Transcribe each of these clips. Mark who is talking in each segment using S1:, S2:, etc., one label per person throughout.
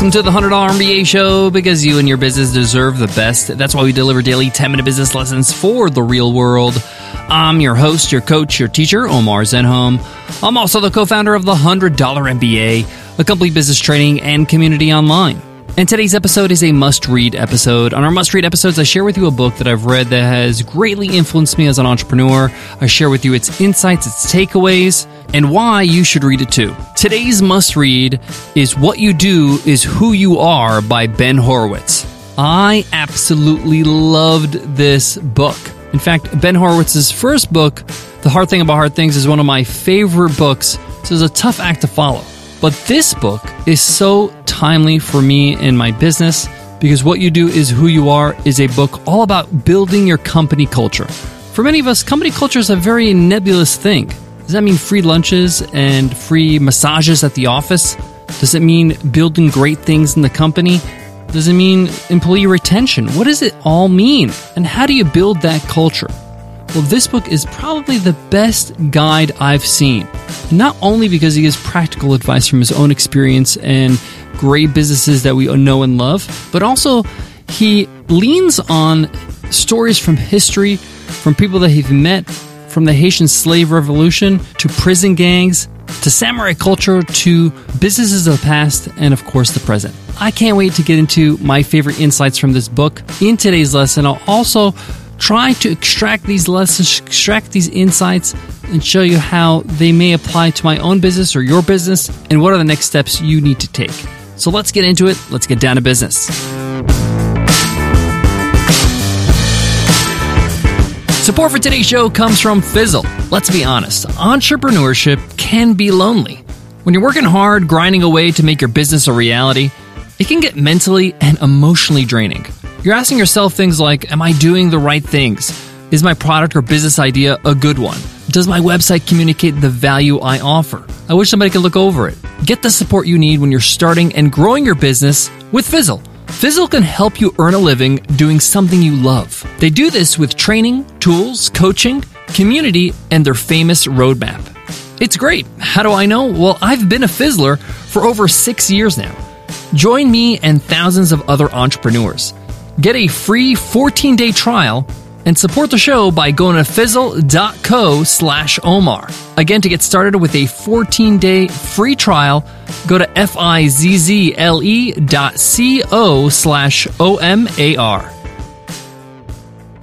S1: Welcome to the $100 MBA show because you and your business deserve the best. That's why we deliver daily 10 minute business lessons for the real world. I'm your host, your coach, your teacher, Omar Zenhom. I'm also the co founder of the $100 MBA, a complete business training and community online. And today's episode is a must read episode. On our must read episodes, I share with you a book that I've read that has greatly influenced me as an entrepreneur. I share with you its insights, its takeaways, and why you should read it too. Today's must read is What You Do Is Who You Are by Ben Horowitz. I absolutely loved this book. In fact, Ben Horowitz's first book, The Hard Thing About Hard Things, is one of my favorite books, so it's a tough act to follow. But this book is so timely for me in my business because What You Do Is Who You Are is a book all about building your company culture. For many of us, company culture is a very nebulous thing. Does that mean free lunches and free massages at the office? Does it mean building great things in the company? Does it mean employee retention? What does it all mean? And how do you build that culture? Well, this book is probably the best guide I've seen. Not only because he gives practical advice from his own experience and great businesses that we know and love, but also he leans on stories from history, from people that he's met, from the Haitian slave revolution to prison gangs to samurai culture to businesses of the past and of course the present. I can't wait to get into my favorite insights from this book. In today's lesson, I'll also try to extract these lessons, extract these insights, and show you how they may apply to my own business or your business, and what are the next steps you need to take. So let's get into it. Let's get down to business. Support for today's show comes from Fizzle. Let's be honest, entrepreneurship can be lonely. When you're working hard, grinding away to make your business a reality, it can get mentally and emotionally draining. You're asking yourself things like Am I doing the right things? Is my product or business idea a good one? Does my website communicate the value I offer? I wish somebody could look over it. Get the support you need when you're starting and growing your business with Fizzle. Fizzle can help you earn a living doing something you love. They do this with training, tools, coaching, community, and their famous roadmap. It's great. How do I know? Well, I've been a Fizzler for over six years now. Join me and thousands of other entrepreneurs. Get a free 14 day trial and support the show by going to fizzle.co slash Omar. Again, to get started with a 14 day free trial, go to F-I-Z-Z-L-E dot C-O slash O-M-A-R.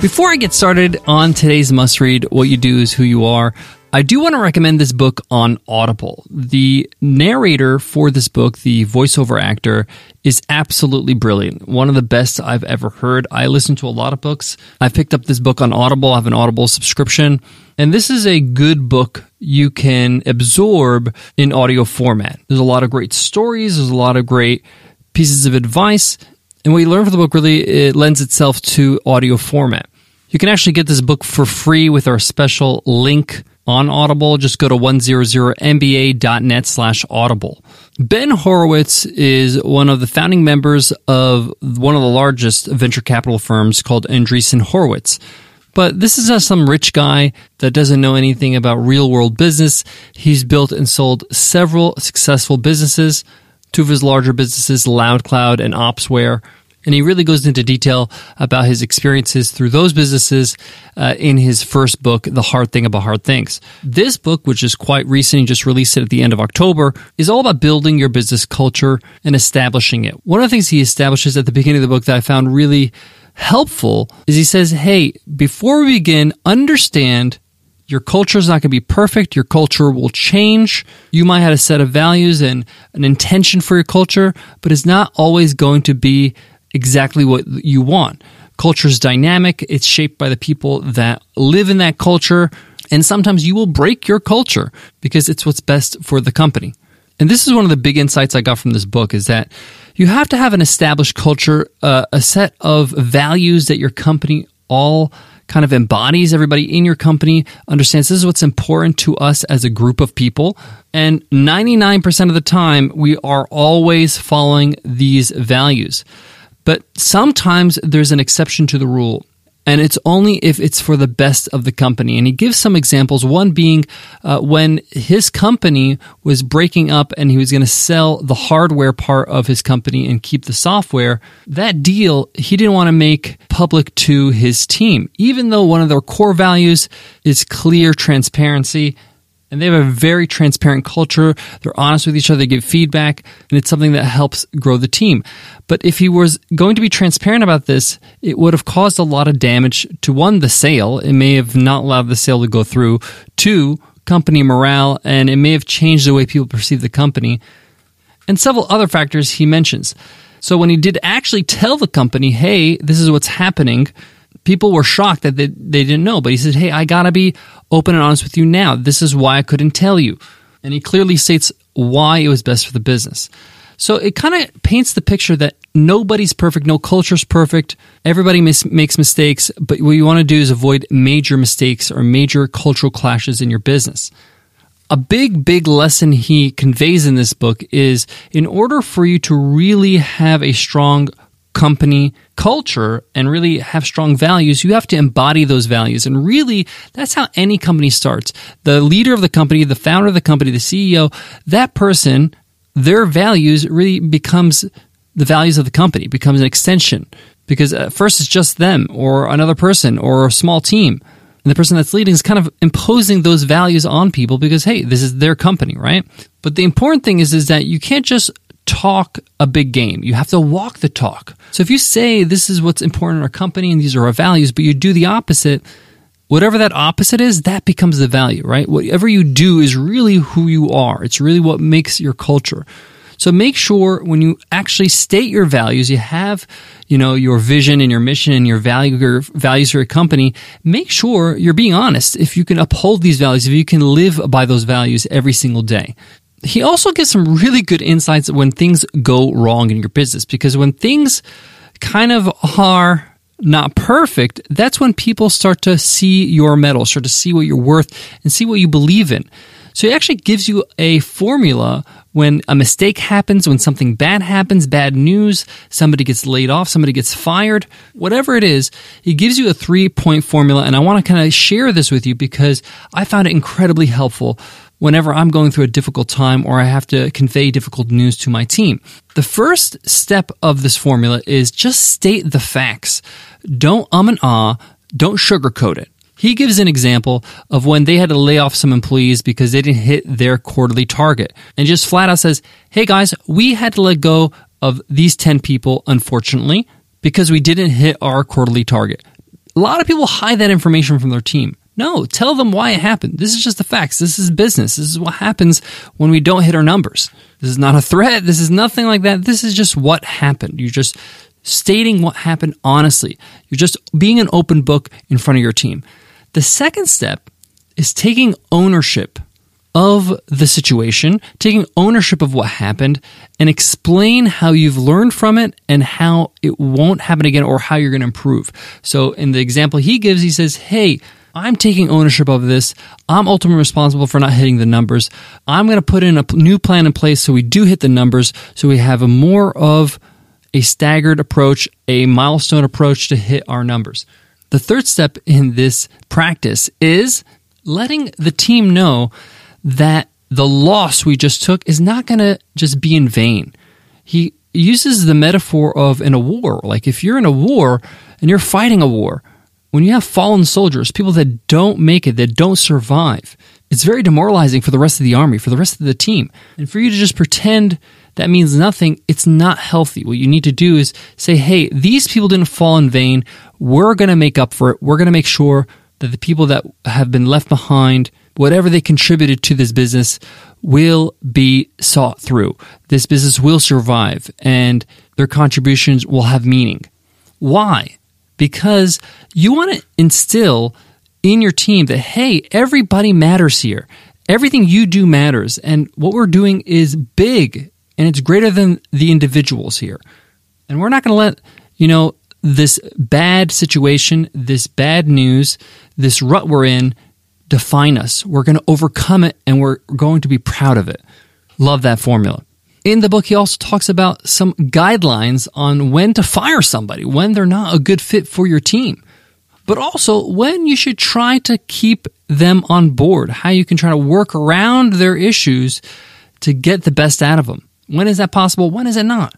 S1: Before I get started on today's must read, What You Do Is Who You Are, I do want to recommend this book on Audible. The narrator for this book, the voiceover actor, is absolutely brilliant. One of the best I've ever heard. I listen to a lot of books. I picked up this book on Audible. I have an Audible subscription. And this is a good book you can absorb in audio format. There's a lot of great stories. There's a lot of great pieces of advice. And what you learn from the book really it lends itself to audio format. You can actually get this book for free with our special link on Audible, just go to 100mba.net slash audible. Ben Horowitz is one of the founding members of one of the largest venture capital firms called Andreessen Horowitz. But this is just some rich guy that doesn't know anything about real world business. He's built and sold several successful businesses. Two of his larger businesses, LoudCloud and Opsware, and he really goes into detail about his experiences through those businesses uh, in his first book, The Hard Thing About Hard Things. This book, which is quite recent, he just released it at the end of October, is all about building your business culture and establishing it. One of the things he establishes at the beginning of the book that I found really helpful is he says, Hey, before we begin, understand your culture is not going to be perfect. Your culture will change. You might have a set of values and an intention for your culture, but it's not always going to be exactly what you want. Culture is dynamic, it's shaped by the people that live in that culture, and sometimes you will break your culture because it's what's best for the company. And this is one of the big insights I got from this book is that you have to have an established culture, uh, a set of values that your company all kind of embodies. Everybody in your company understands this is what's important to us as a group of people. And 99% of the time we are always following these values but sometimes there's an exception to the rule. and it's only if it's for the best of the company. And he gives some examples. One being uh, when his company was breaking up and he was going to sell the hardware part of his company and keep the software. That deal he didn't want to make public to his team, even though one of their core values is clear transparency and they have a very transparent culture. They're honest with each other, they give feedback, and it's something that helps grow the team. But if he was going to be transparent about this, it would have caused a lot of damage to one, the sale. It may have not allowed the sale to go through. Two, company morale, and it may have changed the way people perceive the company. And several other factors he mentions. So when he did actually tell the company, hey, this is what's happening, people were shocked that they, they didn't know. But he said, hey, I got to be open and honest with you now. This is why I couldn't tell you. And he clearly states why it was best for the business. So it kind of paints the picture that nobody's perfect, no culture's perfect, everybody mis- makes mistakes, but what you want to do is avoid major mistakes or major cultural clashes in your business. A big, big lesson he conveys in this book is in order for you to really have a strong company culture and really have strong values, you have to embody those values. And really, that's how any company starts. The leader of the company, the founder of the company, the CEO, that person, their values really becomes the values of the company, becomes an extension. Because at first it's just them or another person or a small team. And the person that's leading is kind of imposing those values on people because, hey, this is their company, right? But the important thing is, is that you can't just talk a big game. You have to walk the talk. So if you say this is what's important in our company and these are our values, but you do the opposite, whatever that opposite is, that becomes the value, right? Whatever you do is really who you are. It's really what makes your culture. So make sure when you actually state your values, you have, you know, your vision and your mission and your value, your values for your company. Make sure you're being honest. If you can uphold these values, if you can live by those values every single day he also gives some really good insights when things go wrong in your business because when things kind of are not perfect, that's when people start to see your mettle, start to see what you're worth, and see what you believe in. So he actually gives you a formula when a mistake happens, when something bad happens, bad news, somebody gets laid off, somebody gets fired, whatever it is, he gives you a three point formula. And I want to kind of share this with you because I found it incredibly helpful whenever I'm going through a difficult time or I have to convey difficult news to my team. The first step of this formula is just state the facts. Don't um and ah, don't sugarcoat it. He gives an example of when they had to lay off some employees because they didn't hit their quarterly target and just flat out says, Hey guys, we had to let go of these 10 people, unfortunately, because we didn't hit our quarterly target. A lot of people hide that information from their team. No, tell them why it happened. This is just the facts. This is business. This is what happens when we don't hit our numbers. This is not a threat. This is nothing like that. This is just what happened. You're just stating what happened honestly. You're just being an open book in front of your team. The second step is taking ownership of the situation, taking ownership of what happened, and explain how you've learned from it and how it won't happen again or how you're going to improve. So, in the example he gives, he says, Hey, I'm taking ownership of this. I'm ultimately responsible for not hitting the numbers. I'm going to put in a new plan in place so we do hit the numbers, so we have a more of a staggered approach, a milestone approach to hit our numbers. The third step in this practice is letting the team know that the loss we just took is not going to just be in vain. He uses the metaphor of in a war. Like if you're in a war and you're fighting a war, when you have fallen soldiers, people that don't make it, that don't survive, it's very demoralizing for the rest of the army, for the rest of the team. And for you to just pretend that means nothing, it's not healthy. What you need to do is say, hey, these people didn't fall in vain. We're going to make up for it. We're going to make sure that the people that have been left behind, whatever they contributed to this business, will be sought through. This business will survive and their contributions will have meaning. Why? Because you want to instill in your team that, hey, everybody matters here. Everything you do matters. And what we're doing is big and it's greater than the individuals here. And we're not going to let, you know, this bad situation, this bad news, this rut we're in define us. We're going to overcome it and we're going to be proud of it. Love that formula. In the book, he also talks about some guidelines on when to fire somebody, when they're not a good fit for your team. but also when you should try to keep them on board, how you can try to work around their issues to get the best out of them. When is that possible? When is it not?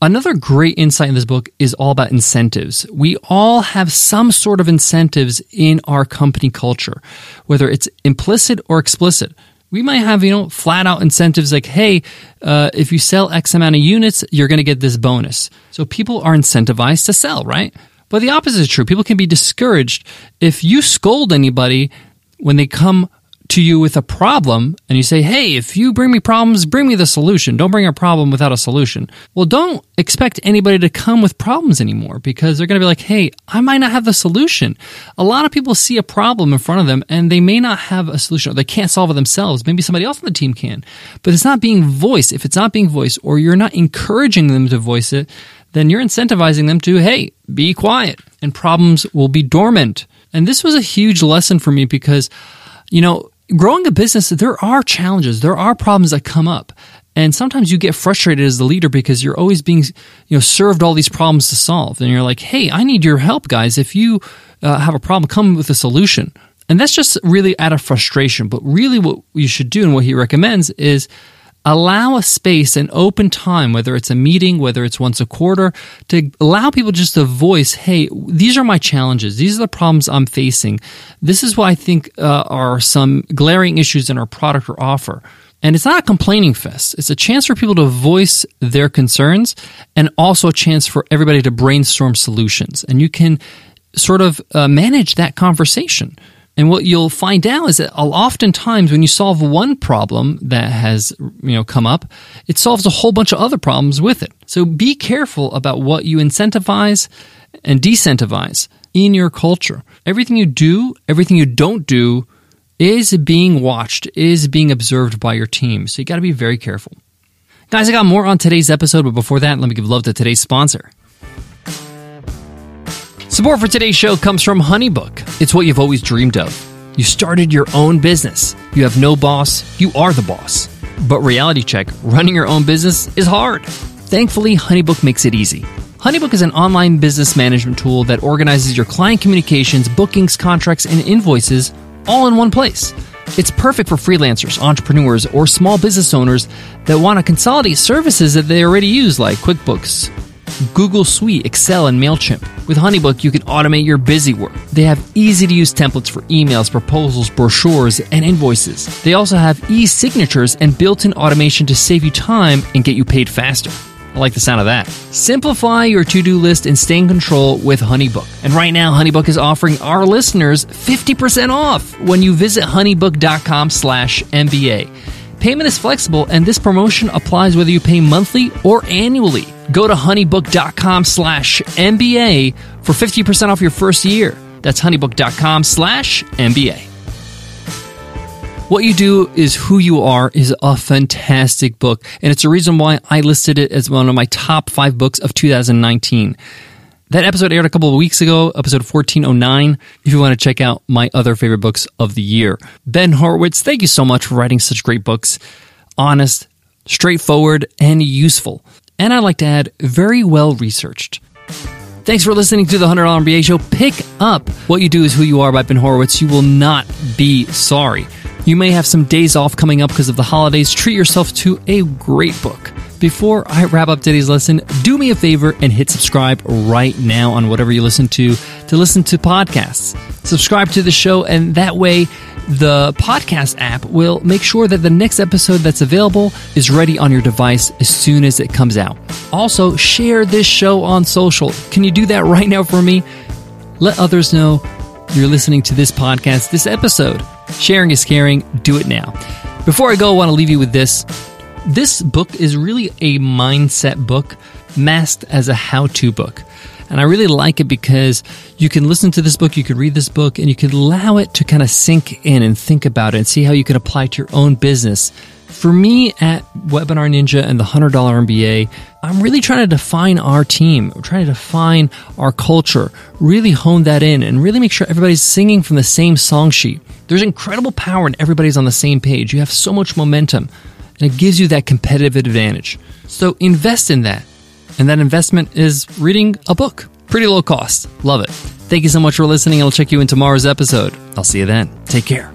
S1: Another great insight in this book is all about incentives. We all have some sort of incentives in our company culture, whether it's implicit or explicit. We might have, you know, flat out incentives like, hey, uh, if you sell X amount of units, you're going to get this bonus. So people are incentivized to sell, right? But the opposite is true. People can be discouraged if you scold anybody when they come to you with a problem and you say, Hey, if you bring me problems, bring me the solution. Don't bring a problem without a solution. Well, don't expect anybody to come with problems anymore because they're going to be like, Hey, I might not have the solution. A lot of people see a problem in front of them and they may not have a solution or they can't solve it themselves. Maybe somebody else on the team can, but it's not being voiced. If it's not being voiced or you're not encouraging them to voice it, then you're incentivizing them to, Hey, be quiet and problems will be dormant. And this was a huge lesson for me because, you know, growing a business, there are challenges, there are problems that come up. And sometimes you get frustrated as the leader because you're always being, you know, served all these problems to solve. And you're like, hey, I need your help, guys. If you uh, have a problem, come with a solution. And that's just really out of frustration. But really, what you should do and what he recommends is allow a space and open time, whether it's a meeting, whether it's once a quarter, to allow people just to voice, hey, these are my challenges. These are the problems I'm facing. This is what I think uh, are some glaring issues in our product or offer. And it's not a complaining fest. It's a chance for people to voice their concerns and also a chance for everybody to brainstorm solutions. And you can sort of uh, manage that conversation. And what you'll find out is that oftentimes when you solve one problem that has you know come up, it solves a whole bunch of other problems with it. So be careful about what you incentivize and desincentivize in your culture. Everything you do, everything you don't do is being watched, is being observed by your team. So you got to be very careful. Guys, I got more on today's episode, but before that, let me give love to today's sponsor. Support for today's show comes from Honeybook. It's what you've always dreamed of. You started your own business. You have no boss, you are the boss. But reality check, running your own business is hard. Thankfully, Honeybook makes it easy. Honeybook is an online business management tool that organizes your client communications, bookings, contracts, and invoices all in one place. It's perfect for freelancers, entrepreneurs, or small business owners that want to consolidate services that they already use, like QuickBooks, Google Suite, Excel, and MailChimp. With Honeybook, you can automate your busy work. They have easy to use templates for emails, proposals, brochures, and invoices. They also have e signatures and built in automation to save you time and get you paid faster. I like the sound of that. Simplify your to do list and stay in control with Honeybook. And right now, Honeybook is offering our listeners 50% off when you visit honeybook.com slash MBA. Payment is flexible, and this promotion applies whether you pay monthly or annually. Go to honeybook.com slash MBA for 50% off your first year. That's honeybook.com slash MBA. What You Do is Who You Are is a fantastic book, and it's a reason why I listed it as one of my top five books of 2019. That episode aired a couple of weeks ago, episode 1409, if you want to check out my other favorite books of the year. Ben Horowitz, thank you so much for writing such great books. Honest, straightforward, and useful. And I'd like to add, very well researched. Thanks for listening to the $100 MBA show. Pick up What You Do Is Who You Are by Ben Horowitz. You will not be sorry. You may have some days off coming up because of the holidays. Treat yourself to a great book. Before I wrap up today's lesson, do me a favor and hit subscribe right now on whatever you listen to to listen to podcasts. Subscribe to the show, and that way the podcast app will make sure that the next episode that's available is ready on your device as soon as it comes out. Also, share this show on social. Can you do that right now for me? Let others know you're listening to this podcast, this episode. Sharing is caring. Do it now. Before I go, I want to leave you with this. This book is really a mindset book masked as a how to book. And I really like it because you can listen to this book, you can read this book, and you can allow it to kind of sink in and think about it and see how you can apply it to your own business. For me at Webinar Ninja and the $100 MBA, I'm really trying to define our team. I'm trying to define our culture, really hone that in and really make sure everybody's singing from the same song sheet. There's incredible power when everybody's on the same page. You have so much momentum and it gives you that competitive advantage. So invest in that. And that investment is reading a book. Pretty low cost. Love it. Thank you so much for listening. I'll check you in tomorrow's episode. I'll see you then. Take care.